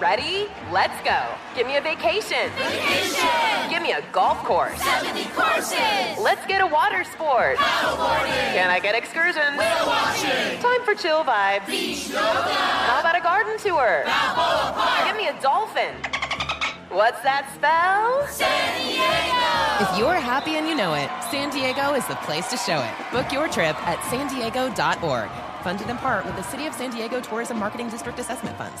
Ready? Let's go. Give me a vacation. Vacation! Give me a golf course. 70 courses! Let's get a water sport. Paddleboarding! Can I get excursions? Whale watching! Time for chill vibes. Beach yoga! How about a garden tour? Balboa Park! Give me a dolphin. What's that spell? San Diego! If you're happy and you know it, San Diego is the place to show it. Book your trip at san diego.org. Funded in part with the City of San Diego Tourism Marketing District Assessment Funds.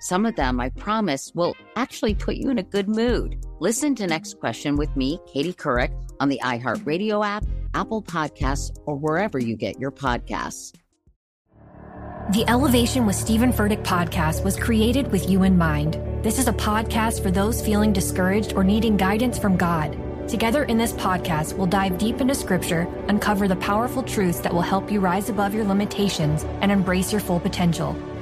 Some of them, I promise, will actually put you in a good mood. Listen to Next Question with me, Katie Couric, on the iHeartRadio app, Apple Podcasts, or wherever you get your podcasts. The Elevation with Steven Furtick podcast was created with you in mind. This is a podcast for those feeling discouraged or needing guidance from God. Together in this podcast, we'll dive deep into scripture, uncover the powerful truths that will help you rise above your limitations and embrace your full potential.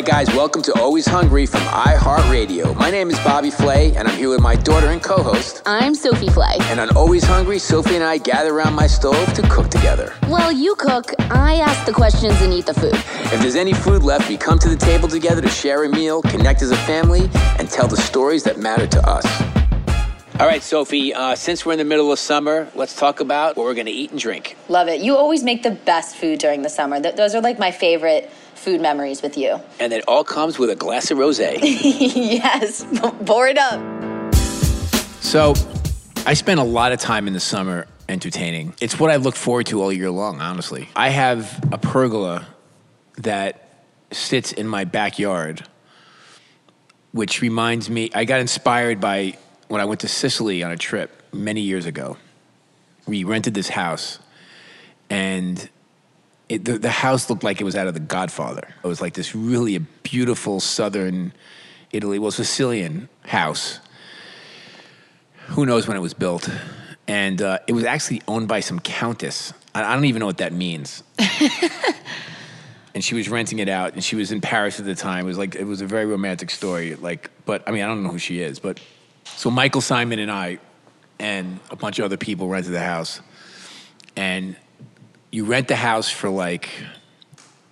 Right, guys, welcome to Always Hungry from iHeartRadio. My name is Bobby Flay, and I'm here with my daughter and co host. I'm Sophie Flay. And on Always Hungry, Sophie and I gather around my stove to cook together. Well, you cook, I ask the questions and eat the food. If there's any food left, we come to the table together to share a meal, connect as a family, and tell the stories that matter to us. All right, Sophie, uh, since we're in the middle of summer, let's talk about what we're going to eat and drink. Love it. You always make the best food during the summer. Th- those are like my favorite food memories with you. And it all comes with a glass of rose. yes, pour it up. So, I spend a lot of time in the summer entertaining. It's what I look forward to all year long, honestly. I have a pergola that sits in my backyard, which reminds me, I got inspired by when I went to Sicily on a trip many years ago. We rented this house, and it, the, the house looked like it was out of The Godfather. It was like this really beautiful southern Italy, well, Sicilian house. Who knows when it was built? And uh, it was actually owned by some countess. I, I don't even know what that means. and she was renting it out, and she was in Paris at the time. It was like it was a very romantic story. Like, but I mean, I don't know who she is. But so Michael Symon and I, and a bunch of other people rented the house, and you rent the house for like,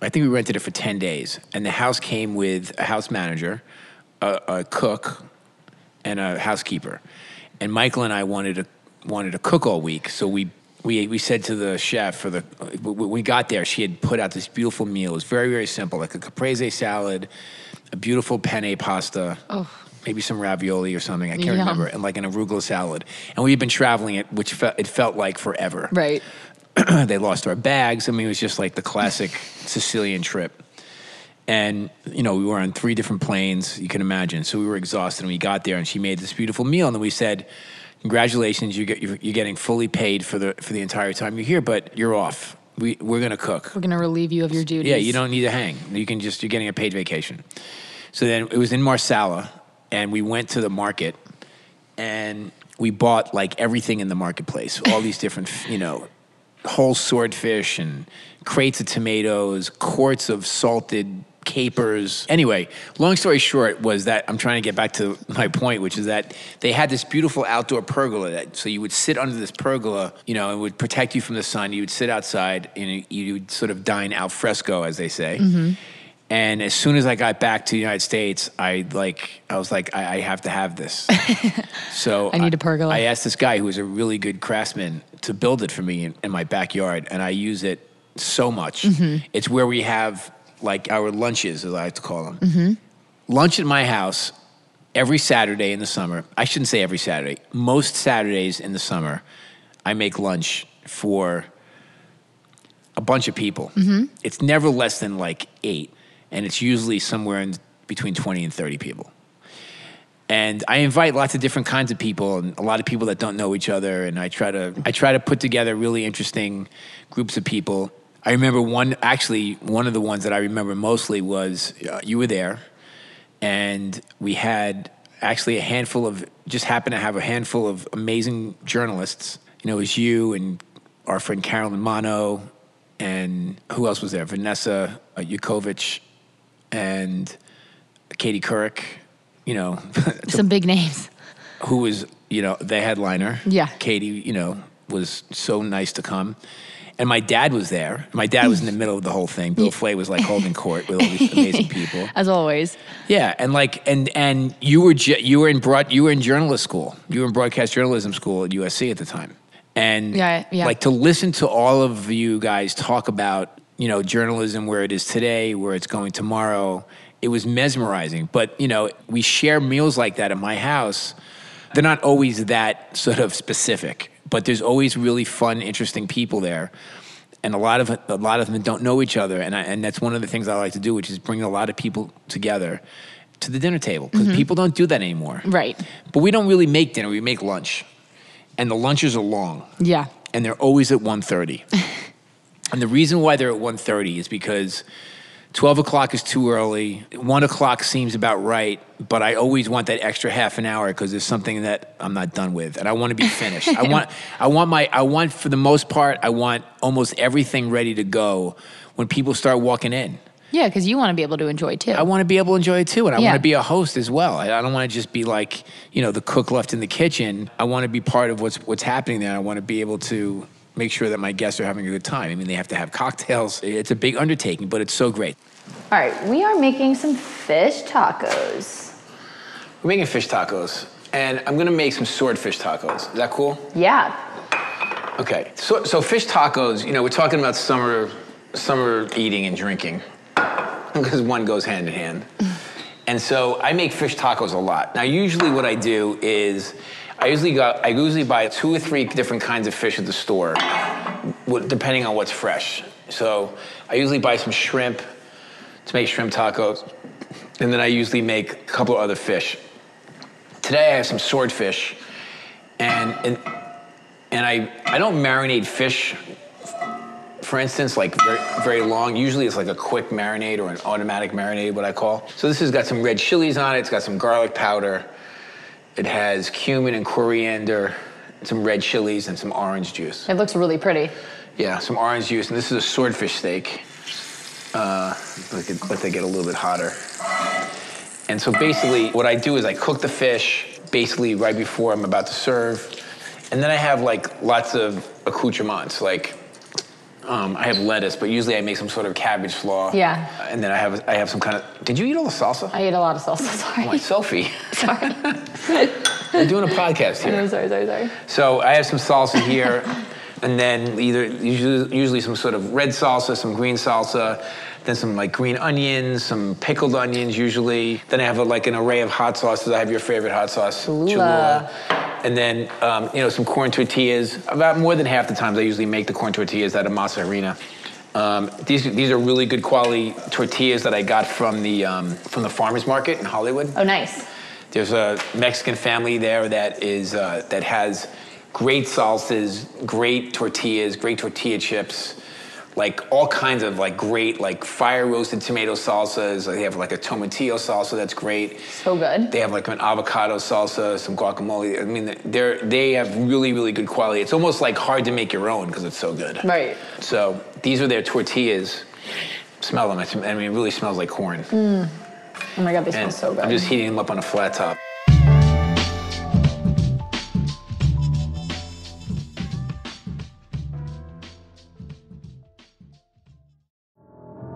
I think we rented it for ten days, and the house came with a house manager, a, a cook, and a housekeeper, and Michael and I wanted to wanted to cook all week, so we we we said to the chef for the when we got there, she had put out this beautiful meal. It was very very simple, like a caprese salad, a beautiful penne pasta. Oh. Maybe some ravioli or something. I can't Yum. remember, and like an arugula salad. And we had been traveling it, which fe- it felt like forever. Right. they lost our bags. I mean, it was just like the classic Sicilian trip. And, you know, we were on three different planes, you can imagine. So we were exhausted, and we got there, and she made this beautiful meal. And then we said, Congratulations, you get, you're, you're getting fully paid for the, for the entire time you're here, but you're off. We, we're going to cook. We're going to relieve you of your duties. Yeah, you don't need to hang. You can just, you're getting a paid vacation. So then it was in Marsala, and we went to the market, and we bought like everything in the marketplace, all these different, you know, whole swordfish and crates of tomatoes, quarts of salted capers. Anyway, long story short was that I'm trying to get back to my point, which is that they had this beautiful outdoor pergola. That, so you would sit under this pergola, you know, it would protect you from the sun. You would sit outside and you would sort of dine al fresco, as they say. Mm-hmm. And as soon as I got back to the United States, I like I was like I, I have to have this. so I need a pergola. I asked this guy who was a really good craftsman to build it for me in, in my backyard, and I use it so much. Mhm. It's where we have like our lunches, as I like to call them. Mm-hmm. Lunch at my house every Saturday in the summer. I shouldn't say every Saturday. Most Saturdays in the summer, I make lunch for a bunch of people. Mm-hmm. It's never less than like eight, and it's usually somewhere in between 20 and 30 people. And I invite lots of different kinds of people and a lot of people that don't know each other. And I try to I try to put together really interesting groups of people. I remember one actually one of the ones that I remember mostly was uh, you were there, and we had actually a handful of just happened to have a handful of amazing journalists. You know, it was you and our friend Carolyn Manno, and who else was there? Vanessa uh, Yukovic and Katie Couric. You know, Some big names. who was you know the headliner. Yeah. Katie, you know, was so nice to come. And my dad was there. My dad was in the middle of the whole thing. Bill Flay was like holding court with all these amazing people. As always. Yeah, and like and and you were ju- you were in broad you were in journalist school. You were in broadcast journalism school at USC at the time. And Yeah, yeah. like to listen to all of you guys talk about, you know, journalism where it is today, where it's going tomorrow, it was mesmerizing. But, you know, we share meals like that at my house. They're not always that sort of specific, but there's always really fun, interesting people there. And a lot of a lot of them don't know each other, and I, and that's one of the things I like to do, which is bring a lot of people together to the dinner table because Mhm. people don't do that anymore. Right. But we don't really make dinner; we make lunch, and the lunches are long Yeah. and they're always at 1.30 and the reason why they're at 1.30 is because 12 o'clock is too early 1 o'clock seems about right but i always want that extra half an hour because there's something that i'm not done with and i want to be finished i want i want my i want for the most part i want almost everything ready to go when people start walking in Yeah, because you want to be able to enjoy too. I want to be able to enjoy it too, and I Yeah. want to be a host as well. I, I don't want to just be like you know the cook left in the kitchen. I want to be part of what's what's happening there. I want to be able to make sure that my guests are having a good time. I mean, they have to have cocktails. It's a big undertaking, but it's so great. All right, we are making some fish tacos. We're making fish tacos, and I'm gonna make some swordfish tacos. Is that cool? Yeah. Okay, so, so fish tacos, you know, we're talking about summer, summer eating and drinking because one goes hand in hand. And so I make fish tacos a lot. Now, usually what I do is I usually I usually buy two or three different kinds of fish at the store, depending on what's fresh. So I usually buy some shrimp to make shrimp tacos, and then I usually make a couple of other fish. Today I have some swordfish, and and and I, I don't marinate fish, for instance, like very, very long. Usually it's like a quick marinade or an automatic marinade, what I call. So this has got some red chilies on it. It's got some garlic powder. It has cumin and coriander, some red chilies, and some orange juice. It looks really pretty. Yeah, some orange juice. And this is a swordfish steak. Uh, let, that get a little bit hotter. And so basically, what I do is I cook the fish basically right before I'm about to serve. And then I have like lots of accoutrements. Like um, I have lettuce, but usually I make some sort of cabbage slaw. Yeah. And then I have I have some kind of. Did you eat all the salsa? I ate a lot of salsa. Sorry. Oh, my Sophie. We're doing a podcast here. sorry, sorry, sorry. So I have some salsa here, and then either usually, usually some sort of red salsa, some green salsa, then some like green onions, some pickled onions usually. Then I have a, like an array of hot sauces. I have your favorite hot sauce, Cholula. And then um, you know some corn tortillas. About more than half the times I usually make the corn tortillas out of masa harina. Um, these these are really good quality tortillas that I got from the um, from the farmers market in Hollywood. Oh, nice. There's a Mexican family there that is uh, that has great salsas, great tortillas, great tortilla chips, like all kinds of like great like fire roasted tomato salsas. They have like a tomatillo salsa that's great. So good. They have like an avocado salsa, some guacamole. I mean, they're they have really really good quality. It's almost like hard to make your own because it's so good. Right. So these are their tortillas. Smell them. I mean, it really smells like corn. Mm. Oh my god, they smell so good. I'm just heating them up on a flat top.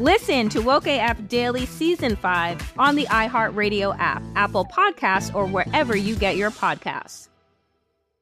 Listen to Woke AF Daily Season 5 on the iHeartRadio app, Apple Podcasts, or wherever you get your podcasts.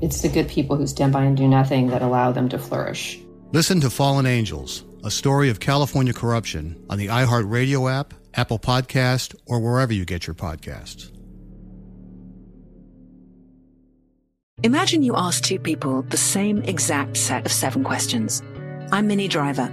It's the good people who stand by and do nothing that allow them to flourish. Listen to Fallen Angels, a story of California corruption on the iHeartRadio app, Apple Podcast, or wherever you get your podcasts. Imagine you ask two people the same exact set of seven questions. I'm Minnie Driver.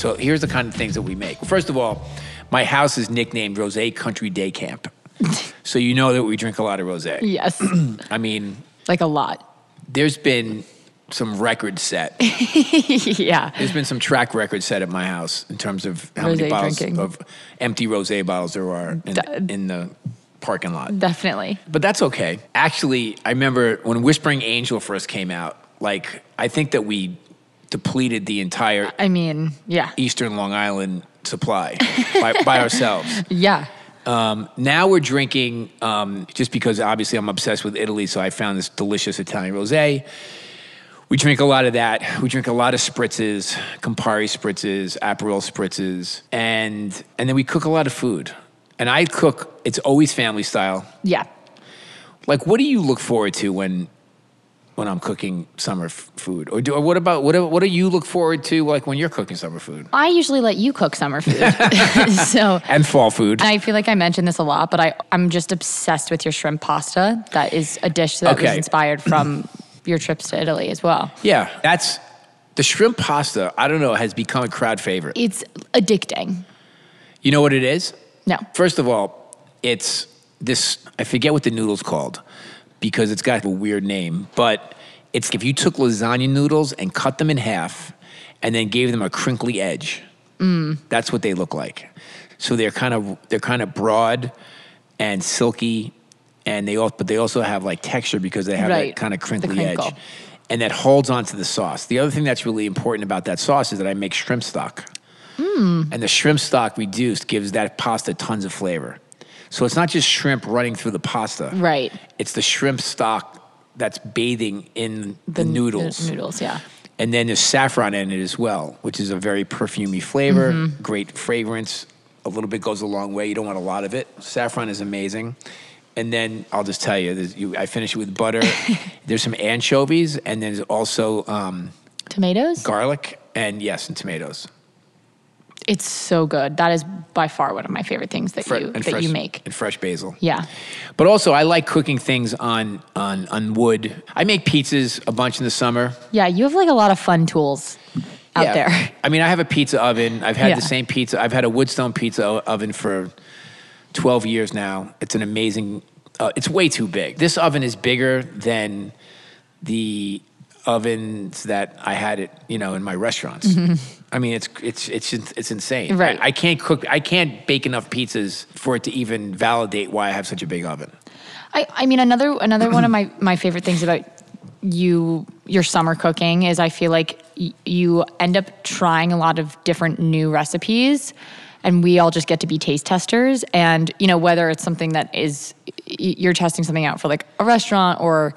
So here's the kind of things that we make. First of all, my house is nicknamed Rose Country Day Camp. so you know that we drink a lot of rose. Yes. I mean, like a lot. There's been some records set. yeah. There's been some track records set at my house in terms of how Rosé many bottles drinking. of empty rosé bottles there are in, in the parking lot. Definitely. But that's okay. Actually, I remember when Whispering Angel first came out, like, I think that we depleted the entire I mean, yeah. Eastern Long Island supply by, by ourselves. Yeah. Um, now we're drinking, um, just because obviously I'm obsessed with Italy, so I found this delicious Italian rosé. We drink a lot of that. We drink a lot of spritzes, Campari spritzes, Aperol spritzes, and and then we cook a lot of food. And I cook. It's always family style. Yeah. Like, what do you look forward to when when I'm cooking summer f- food, or, do, or what about what do, what do you look forward to like when you're cooking summer food I usually let you cook summer food. so and fall food? I feel like I mentioned this a lot, but I, I'm just obsessed with your shrimp pasta. That is a dish that was inspired from your trips to Italy as well. Yeah, that's the shrimp pasta. I don't know has become a crowd favorite. It's addicting. You know what it is? No. First of all, it's this. I forget what the noodle's called because it's got a weird name. But it's if you took lasagna noodles and cut them in half, and then gave them a crinkly edge. Mm. That's what they look like. So they're kind of they're kind of broad and silky, and they all but they also have like texture because they have Right. that kind of crinkly edge, and that holds onto the sauce. The other thing that's really important about that sauce is that I make shrimp stock. Mm. And the shrimp stock reduced gives that pasta tons of flavor. So it's not just shrimp running through the pasta. Right. It's the shrimp stock that's bathing in the, noodles. The noodles, yeah. And then there's saffron in it as well, which is a very perfumey flavor, Mhm. great fragrance. A little bit goes a long way. You don't want a lot of it. Saffron is amazing. And then I'll just tell you, you I finish it with butter. there's some anchovies, and there's also um, Tomatoes? garlic, and yes, and tomatoes. It's so good. That is by far one of my favorite things that Fre- you that fresh, you make. and fresh basil. Yeah. But also, I like cooking things on on on wood. I make pizzas a bunch in the summer. Yeah, you have like a lot of fun tools out Yeah. there. I mean, I have a pizza oven. I've had Yeah. the same pizza. I've had a Woodstone pizza oven for 12 years now. It's an amazing, uh, it's way too big. This oven is bigger than the ovens that I had it, you know, in my restaurants. Mhm. I mean, it's it's it's it's insane. Right. I, I can't cook. I can't bake enough pizzas for it to even validate why I have such a big oven. I, I mean another another one of my, my favorite things about you your summer cooking is I feel like y- you end up trying a lot of different new recipes and we all just get to be taste testers and you know whether it's something that is you're testing something out for like a restaurant or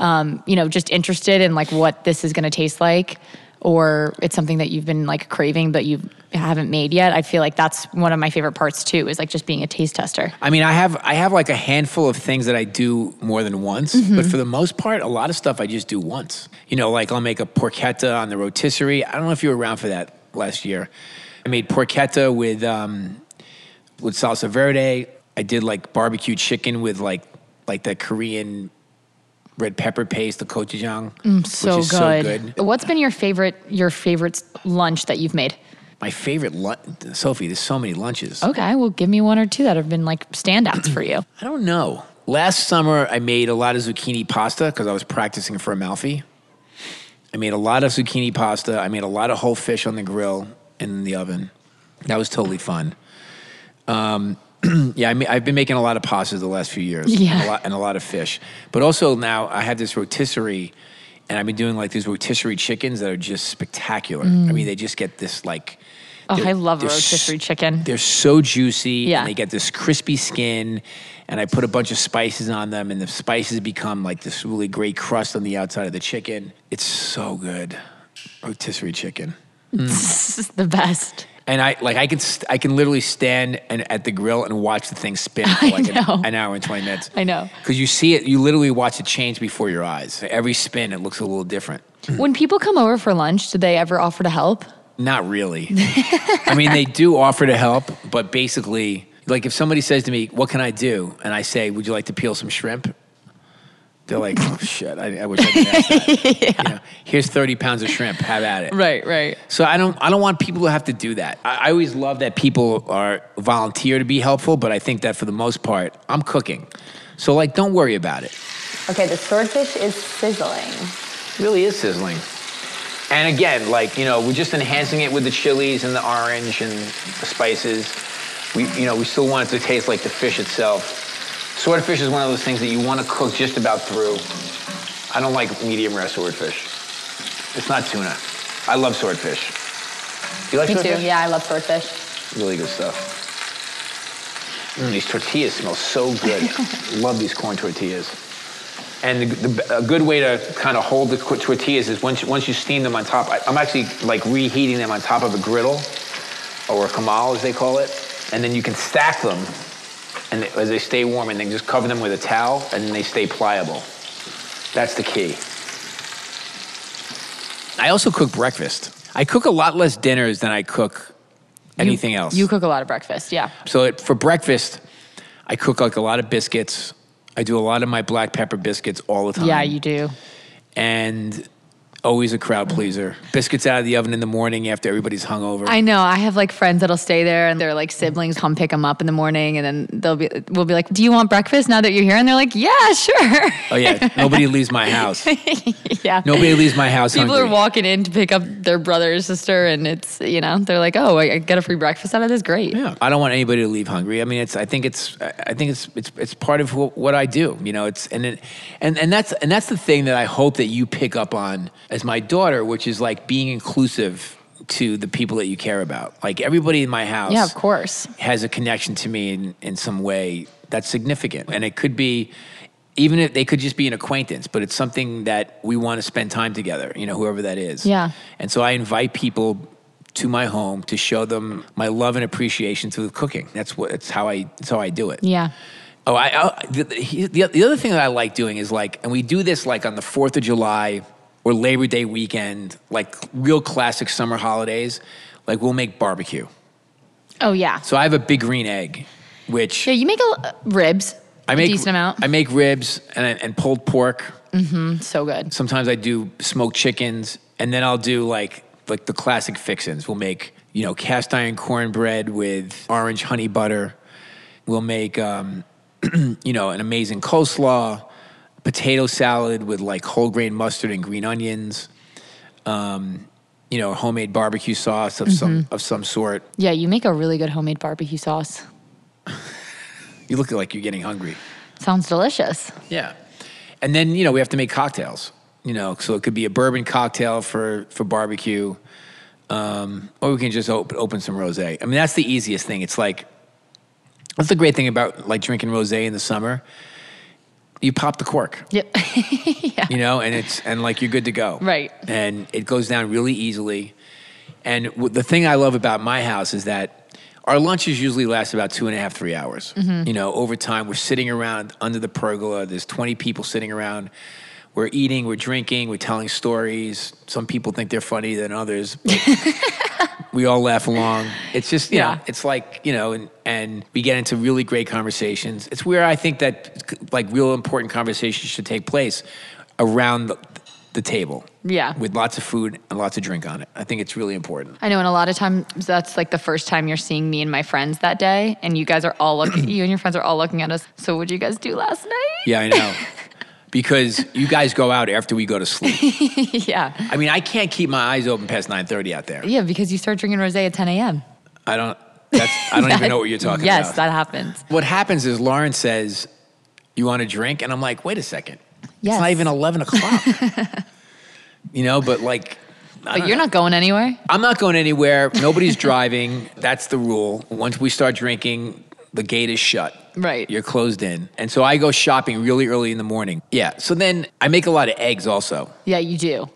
um, you know just interested in like what this is going to taste like or it's something that you've been like craving but you haven't made yet i feel like that's one of my favorite parts too is like just being a taste tester I mean, I have I have like a handful of things that I do more than once, Mhm. but for the most part, a lot of stuff I just do once. You know, like I'll make a porchetta on the rotisserie. I don't know if you were around for that last year. I made porchetta with um, with salsa verde. I did like barbecue chicken with like like the Korean red pepper paste, the gochujang, Mm, so, which is good. so good. What's been your favorite your favorite lunch that you've made? My favorite lunch, Sophie. There's so many lunches. Okay, well, give me one or two that have been like standouts for you. I don't know. last summer I made a lot of zucchini pasta because I was practicing for Amalfi. I made a lot of zucchini pasta. I made a lot of whole fish on the grill and in the oven. That was totally fun. Um, yeah, I mean, I've been making a lot of pastas the last few years. Yeah. and a, lot, and a lot of fish. But also now I have this rotisserie, and I've been doing like these rotisserie chickens that are just spectacular. Mm. I mean, they just get this like. Oh, I love rotisserie chicken. They're so juicy. Yeah. And they get this crispy skin, and I put a bunch of spices on them, and the spices become like this really great crust on the outside of the chicken. It's so good. Rotisserie chicken. This is the best. And I like I can st- I can literally stand and at the grill and watch the thing spin for like an, an hour and twenty minutes. I know. Because you see it, you literally watch it change before your eyes. Every spin, it looks a little different. When people come over for lunch, do they ever offer to help? Not really. I mean, they do offer to help, but basically, like if somebody says to me, "What can I do?" and I say, "Would you like to peel some shrimp?" They're like, "Oh shit! I, I wish I could ask that." You know, Here's thirty pounds of shrimp. Have at it. Right, right. So I don't I don't want people to have to do that. I, I always love that people are volunteer to be helpful, but I think that for the most part, I'm cooking. So like don't worry about it. Okay, the swordfish is sizzling. It really is sizzling. And again, like, you know, we're just enhancing it with the chilies and the orange and the spices. We you know, we still want it to taste like the fish itself. Swordfish is one of those things that you want to cook just about through. I don't like medium rare swordfish. It's not tuna. I love swordfish. You like Me swordfish? too. Yeah, I love swordfish. Really good stuff. Mm, these tortillas smell so good. Love these corn tortillas. And the, the, a good way to kind of hold the tortillas is once you, once you steam them on top. I, I'm actually like reheating them on top of a griddle or a comal, as they call it, and then you can stack them, and they, as they stay warm, and then just cover them with a towel, and then they stay pliable. That's the key. I also cook breakfast. I cook a lot less dinners than I cook anything else. You cook a lot of breakfast, yeah. So it, for breakfast, I cook like a lot of biscuits. I do a lot of my black pepper biscuits all the time. Yeah, you do. And always a crowd pleaser. Biscuits out of the oven in the morning after everybody's hungover. I know. I have like friends that'll stay there and their like siblings come pick them up in the morning and then they'll be we'll be like, "Do you want breakfast now that you're here?" And they're like, "Yeah, sure." oh yeah, nobody leaves my house. yeah. Nobody leaves my house People hungry. are walking in to pick up their brother or sister and it's, you know, they're like, "Oh, I I get a free breakfast out of this. Great." Yeah, I don't want anybody to leave hungry. I mean, it's. I think it's. I think it's. It's. It's part of what, what I do. You know, it's and it, and and that's and that's the thing that I hope that you pick up on as my daughter, which is like being inclusive to the people that you care about. Like everybody in my house, Yeah, of course. has a connection to me in, in some way that's significant, and it could be. Even if they could just be an acquaintance, but it's something that we want to spend time together, you know, whoever that is. Yeah. And so I invite people to my home to show them my love and appreciation through cooking. That's what. It's how I. That's how I do it. Yeah. Oh, I. I the, the, the other thing that I like doing is like, and we do this like on the Fourth of July or Labor Day weekend, like real classic summer holidays. Like we'll make barbecue. Oh, yeah. So I have a big green egg, which Yeah, you make a uh, ribs. I make a decent amount. I make ribs and and pulled pork. Mm-hmm. So good. Sometimes I do smoked chickens, and then I'll do like like the classic fixins. We'll make you know cast iron cornbread with orange honey butter. We'll make um, you know an amazing coleslaw, potato salad with like whole grain mustard and green onions. Um, you know, homemade barbecue sauce of some of some sort. Yeah, you make a really good homemade barbecue sauce. You look like you're getting hungry. Sounds delicious. Yeah. And then, you know, we have to make cocktails. You know, so it could be a bourbon cocktail for for barbecue. Um, or we can just open open some rosé. I mean, that's the easiest thing. It's like that's the great thing about like drinking rosé in the summer. You pop the cork. Yep. You know, and it's and like you're good to go. Right. And it goes down really easily. And w- the thing I love about my house is that our lunches usually last about two and a half, three hours. Mhm. You know, over time, we're sitting around under the pergola. There's 20 people sitting around. We're eating, we're drinking, we're telling stories. Some people think they're funny than others. we all laugh along. It's just, you Yeah. know, it's like, you know, and, and we get into really great conversations. It's where I think that like real important conversations should take place around the, the table. Yeah. With lots of food and lots of drink on it. I think it's really important. I know, and a lot of times that's like the first time you're seeing me and my friends that day, and you guys are all looking. you and your friends are all looking at us. So, what did you guys do last night? Yeah, I know. because you guys go out after we go to sleep. yeah, I mean, I can't keep my eyes open past 9:30 out there. yeah, because you start drinking rosé at 10 a.m. I don't that's I don't even know what you're talking yes, about. Yes, that happens. What happens is Lauren says, "You want a drink?" and I'm like, "Wait a second. Yes. It's not even 11 o'clock." you know, but like But you're know. not going anywhere. I'm not going anywhere. Nobody's driving. That's the rule. Once we start drinking, the gate is shut. Right. You're closed in. And so I go shopping really early in the morning. Yeah. So then I make a lot of eggs also. Yeah, you do.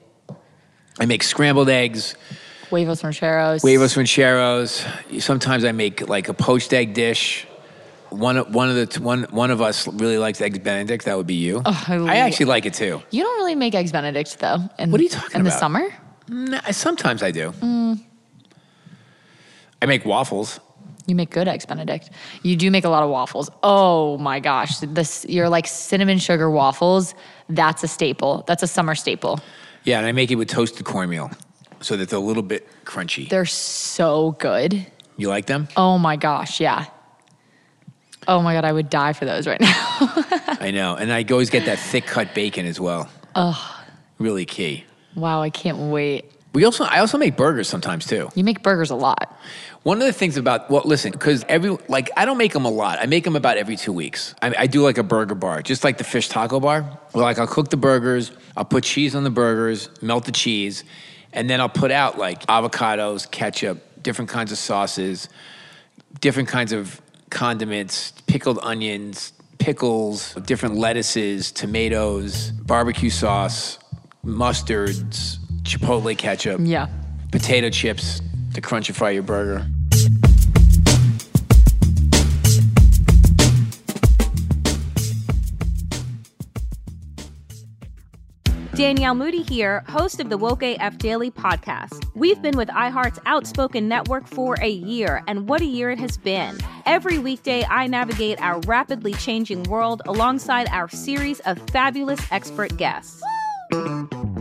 I make scrambled eggs, Huevos rancheros. huevos rancheros. Sometimes I make like a poached egg dish. One of, one of the one one of us really likes eggs Benedict. That would be you. Oh, I I actually like it too. You don't really make eggs Benedict though. In, What are you talking in the summer? Nah, sometimes I do. Mm, I make waffles. You make good eggs Benedict. You do make a lot of waffles. Oh my gosh, this you're like cinnamon sugar waffles. That's a staple. That's a summer staple. Yeah, and I make it with toasted cornmeal, so that they're a little bit crunchy. They're so good. You like them? Oh my gosh, yeah. Oh my god, I would die for those right now. I know, and I always get that thick cut bacon as well. Ugh, Really key. wow, I can't wait. We also, I also make burgers sometimes too. You make burgers a lot. One of the things about well, listen, because every like I don't make them a lot. I make them about every two weeks. I, I do like a burger bar, just like the fish taco bar. Well, like I'll cook the burgers, I'll put cheese on the burgers, melt the cheese, and then I'll put out like avocados, ketchup, different kinds of sauces, different kinds of condiments, pickled onions, pickles, different lettuces, tomatoes, barbecue sauce, mustards, chipotle ketchup, Yeah. potato chips to crunchify your burger. Danielle Moody here, host of the Woke AF Daily podcast. We've been with iHeart's Outspoken Network for a year, and what a year it has been. Every weekday, I navigate our rapidly changing world alongside our series of fabulous expert guests.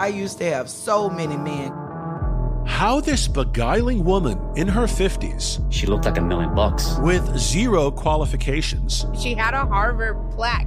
I used to have so many men. How this beguiling woman in her 50s, She looked like a million bucks. with zero qualifications, She had a Harvard plaque.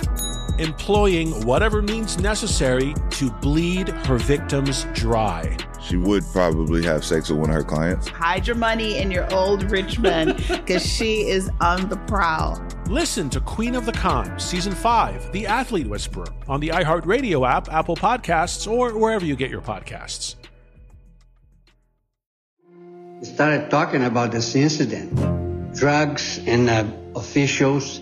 Employing whatever means necessary to bleed her victims dry. she would probably have sex with one of her clients. Hide your money in your old rich man because she is on the prowl. Listen to Queen of the Con, Season 5, The Athlete Whisperer, on the iHeartRadio app, Apple Podcasts, or wherever you get your podcasts. We started talking about this incident. Drugs and uh, officials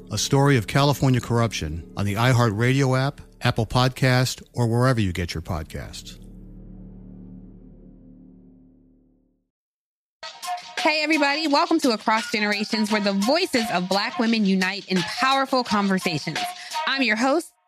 a story of California corruption on the iHeartRadio app, Apple Podcast, or wherever you get your podcasts. Hey, everybody, welcome to Across Generations, where the voices of Black women unite in powerful conversations. I'm your host,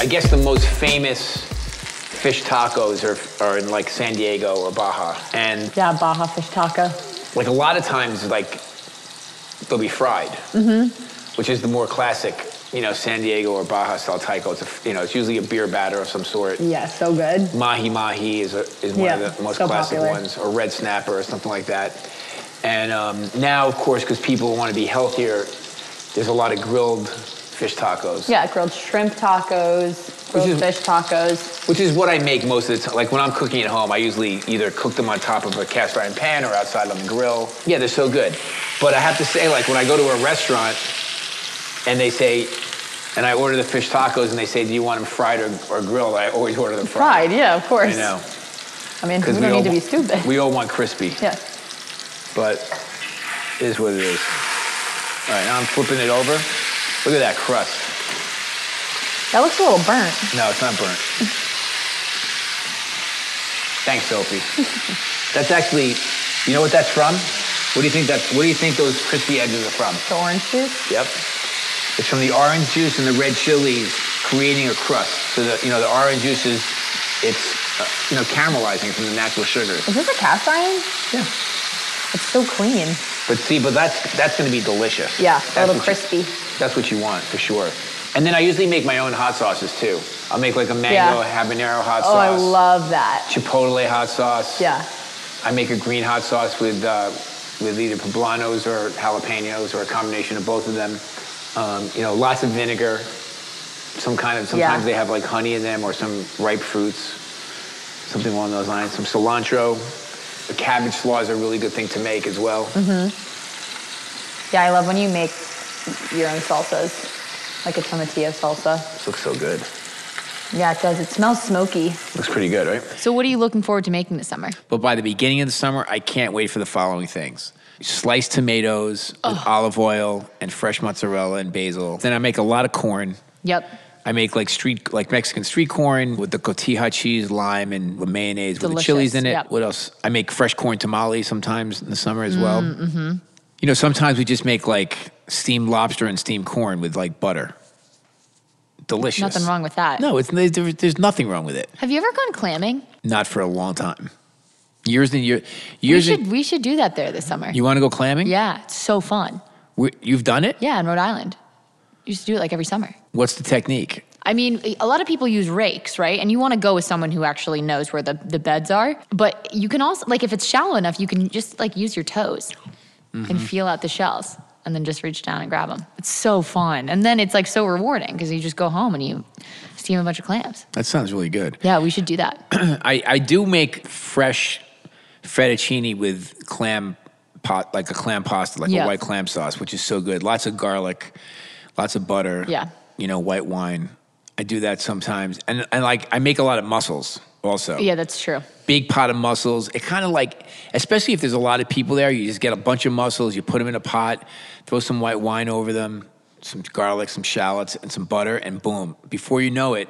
I guess the most famous fish tacos are, are in like San Diego or Baja. And Yeah, Baja fish taco. like a lot of times, like they'll be fried, Mm-hmm. which is the more classic, you know, San Diego or Baja style taco. It's a, you know, it's usually a beer batter of some sort. Yeah, so good. Mahi mahi is, a, is one Yeah, of the most so classic popular. ones, or red snapper or something like that. And um, now, of course, because people want to be healthier, there's a lot of grilled fish tacos. Yeah, grilled shrimp tacos, grilled is- fish tacos. Which is what I make most of the time. Like when I'm cooking at home, I usually either cook them on top of a cast iron pan or outside on the grill. Yeah, they're so good. But I have to say, like when I go to a restaurant and they say, and I order the fish tacos and they say, do you want them fried or, or grilled? I always order them fried. Fried, yeah, of course. I know. I mean, we don't all need to be stupid. We all want crispy, Yeah. but it is what it is. All right, now I'm flipping it over. Look at that crust. That looks a little burnt. No, it's not burnt. Thanks, Sophie. that's actually, you know what that's from? What do you think that? What do you think those crispy edges are from? The orange juice? Yep. It's from the orange juice and the red chilies creating a crust. So that you know the orange juice is, it's uh, you know caramelizing from the natural sugars. Is this a cast iron? Yeah. It's so clean. But see, but that's that's going to be delicious. Yeah, That's a little what you- crispy. that's what you want for sure. And then I usually make my own hot sauces too. I'll make like a mango Yeah. habanero hot sauce. Oh, I love that. Chipotle hot sauce. Yeah. I make a green hot sauce with uh, with either poblanos or jalapenos or a combination of both of them. Um, you know, lots of vinegar. Some kind of sometimes Yeah. they have like honey in them or some ripe fruits, something along those lines. Some cilantro. The cabbage slaw is a really good thing to make as well. hmm Yeah, I love when you make your own salsas, like a tomatillo salsa. This looks so good. Yeah, it does. It smells smoky. Looks pretty good, right? So, what are you looking forward to making this summer? But by the beginning of the summer, I can't wait for the following things. Sliced tomatoes with olive oil and fresh mozzarella and basil. Then I make a lot of corn. Yep. I make like street, like Mexican street corn with the cotija cheese, lime, and the mayonnaise with the chilies in it. yep. What else? I make fresh corn tamales sometimes in the summer as well. Mm-hmm. You know, sometimes we just make like steamed lobster and steamed corn with like butter. Delicious. Nothing wrong with that. No, it's there, there's nothing wrong with it. Have you ever gone clamming? Not for a long time. Years and years. We should and, we should do that there this summer. you want to go clamming? yeah, it's so fun. We, you've done it. Yeah, in Rhode Island. You used to do it like every summer. What's the technique? I mean, a lot of people use rakes, right? And you want to go with someone who actually knows where the, the beds are. But you can also, like, if it's shallow enough, you can just like use your toes and Mhm. feel out the shells and then just reach down and grab them. It's so fun. And then it's like so rewarding because you just go home and you steam a bunch of clams. That sounds really good. Yeah, we should do that. I, I do make fresh fettuccine with clam pot, like a clam pasta, like Yeah. a white clam sauce, which is so good. Lots of garlic, lots of butter. Yeah. You know, white wine. I do that sometimes, and and like I make a lot of mussels also. Yeah, that's true. Big pot of mussels. It kind of like, especially if there's a lot of people there, you just get a bunch of mussels, you put them in a pot, throw some white wine over them, some garlic, some shallots, and some butter, and boom. Before you know it,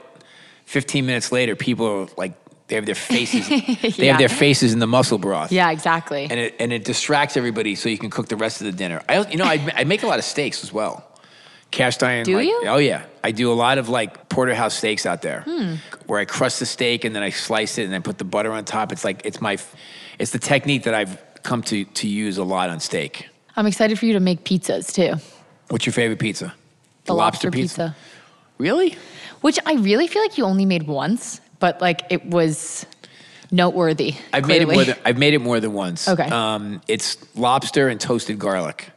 15 minutes later, people are like, they have their faces, they Yeah. have their faces in the mussel broth. Yeah, exactly. And it, and it distracts everybody so you can cook the rest of the dinner. I, you know, I, I make a lot of steaks as well. Cast iron. Do like- you? Oh, yeah. I do a lot of like porterhouse steaks out there Hmm. where I crust the steak and then I slice it and then put the butter on top. It's like, it's my, it's the technique that I've come to, to use a lot on steak. I'm excited for you to make pizzas too. What's your favorite pizza? The, lobster, pizza. Really? Which I really feel like you only made once, but like it was noteworthy. I've made it more than I've made it more than once. Okay. Um, it's lobster and toasted garlic,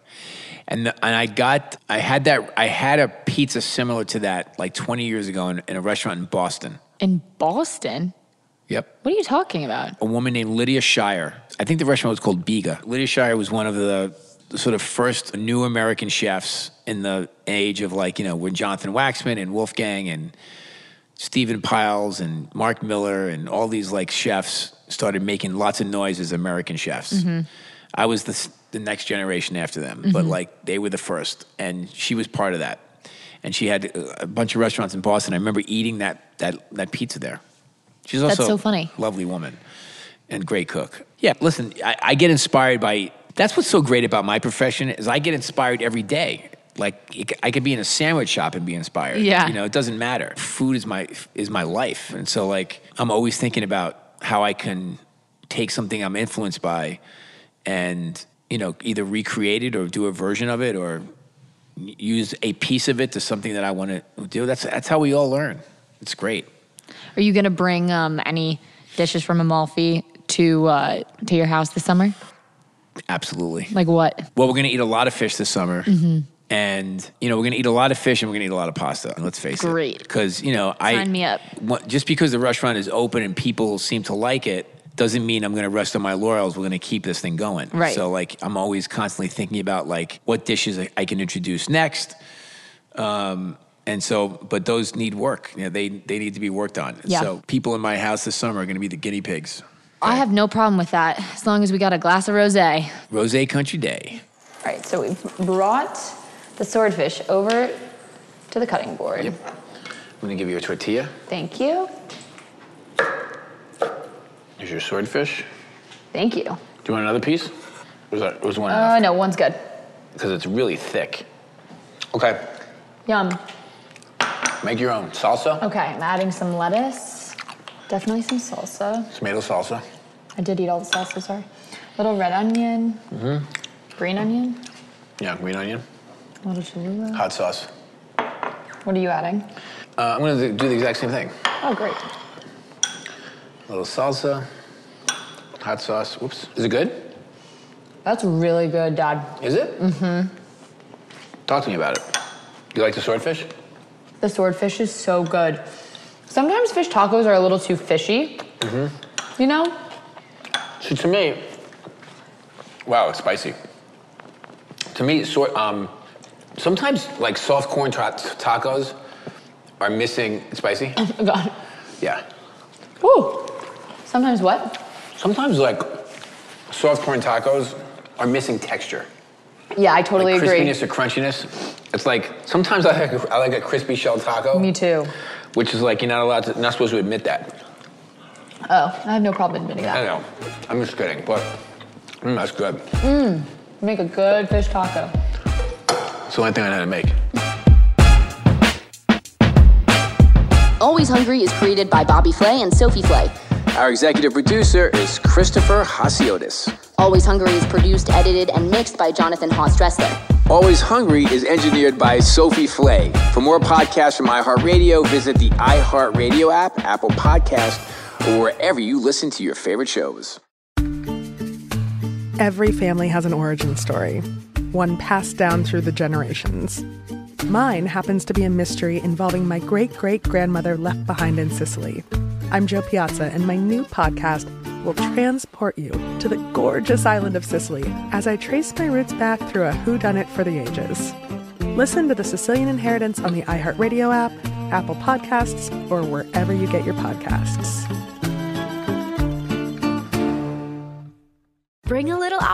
and the, and I got I had that I had a pizza similar to that like 20 years ago in, in a restaurant in Boston. in Boston. Yep. What are you talking about? A woman named Lydia Shire. I think the restaurant was called Biba. Lydia Shire was one of the, sort of first new American chefs in the age of like you know when Jonathan Waxman and Wolfgang and Stephan Pyles and Mark Miller and all these like chefs started making lots of noise as American chefs. Mhm. I was the, the next generation after them, but Mhm. like they were the first, and she was part of that. And she had a bunch of restaurants in Boston. I remember eating that that that pizza there. She's also That's so funny. a lovely woman and great cook. Yeah, listen, I, I get inspired by. That's what's so great about my profession is I get inspired every day. Like I could be in a sandwich shop and be inspired. Yeah. you know, it doesn't matter. Food is my is my life, and so like I'm always thinking about how I can take something I'm influenced by, and you know, either recreate it or do a version of it or use a piece of it to something that I want to do. That's that's how we all learn. It's great. Are you going to bring um, any dishes from Amalfi to uh, to your house this summer? Absolutely. Like what? Well, we're gonna eat a lot of fish this summer. Mhm. And you know we're gonna eat a lot of fish and we're gonna eat a lot of pasta. And let's face it, Great. Because you know I Sign me up. just because the restaurant is open and people seem to like it doesn't mean I'm gonna rest on my laurels. We're gonna keep this thing going. Right. So like I'm always constantly thinking about like what dishes I, I can introduce next. Um, and so, but those need work. You know, they they need to be worked on. Yeah. So people in my house this summer are gonna be the guinea pigs. I have no problem with that as long as we got a glass of rosé. Rose Country Day. All right, so we've brought the swordfish over to the cutting board. Yep. I'm gonna give you a tortilla. Thank you. Here's your swordfish. Thank you. Do you want another piece? Was that was one Uh, no, one's good. because it's really thick. Okay, Yum. make your own salsa, Okay, I'm adding some lettuce. Definitely some salsa. tomato salsa. I did eat all the salsa, sorry. Little red onion, Mm-hmm. green onion, Yeah, green onion, a little Cholula. hot sauce. What are you adding? Uh, I'm gonna do the exact same thing. Oh, great. A little salsa, hot sauce. Whoops. Is it good? That's really good, Dad. Is it? Mm-hmm. Talk to me about it. You like the swordfish? The swordfish is so good. Sometimes fish tacos are a little too fishy, Mm-hmm. you know? So to me, wow, it's spicy. To me, sort um, sometimes like soft corn ta- tacos are missing spicy. Oh my God. Yeah. Woo. Sometimes what? Sometimes like soft corn tacos are missing texture. Yeah, I totally like agree. crispiness or crunchiness. It's like sometimes I like a, I like a crispy shell taco. Me too. Which is like you're not allowed to, not supposed to admit that. Oh, I have no problem admitting that. I know. I'm just kidding, but mm, that's good. Mmm. Make a good fish taco. It's the only thing I know how to make. Always Hungry is created by Bobby Flay and Sophie Flay. Our executive producer is Christopher Hasiotis. Always Hungry is produced, edited, and mixed by Jonathan Haas Dressler. Always Hungry is engineered by Sophie Flay. For more podcasts from iHeartRadio, visit the iHeartRadio app, Apple Podcast, or wherever you listen to your favorite shows. Every family has an origin story, one passed down through the generations. Mine happens to be a mystery involving my great great grandmother left behind in Sicily. I'm Jo Piazza, and my new podcast will transport you to the gorgeous island of Sicily as I trace my roots back through a whodunit for the ages. Listen to The Sicilian Inheritance on the iHeartRadio app, Apple Podcasts, or wherever you get your podcasts.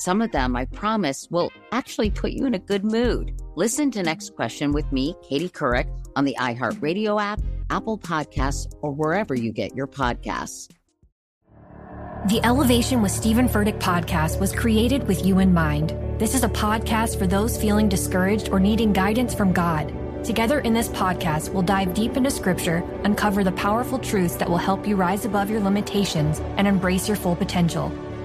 Some of them, I promise, will actually put you in a good mood. Listen to Next Question with me, Katie Couric, on the iHeartRadio app, Apple Podcasts, or wherever you get your podcasts. The Elevation with Steven Furtick podcast was created with you in mind. This is a podcast for those feeling discouraged or needing guidance from God. Together in this podcast, we'll dive deep into scripture, uncover the powerful truths that will help you rise above your limitations and embrace your full potential.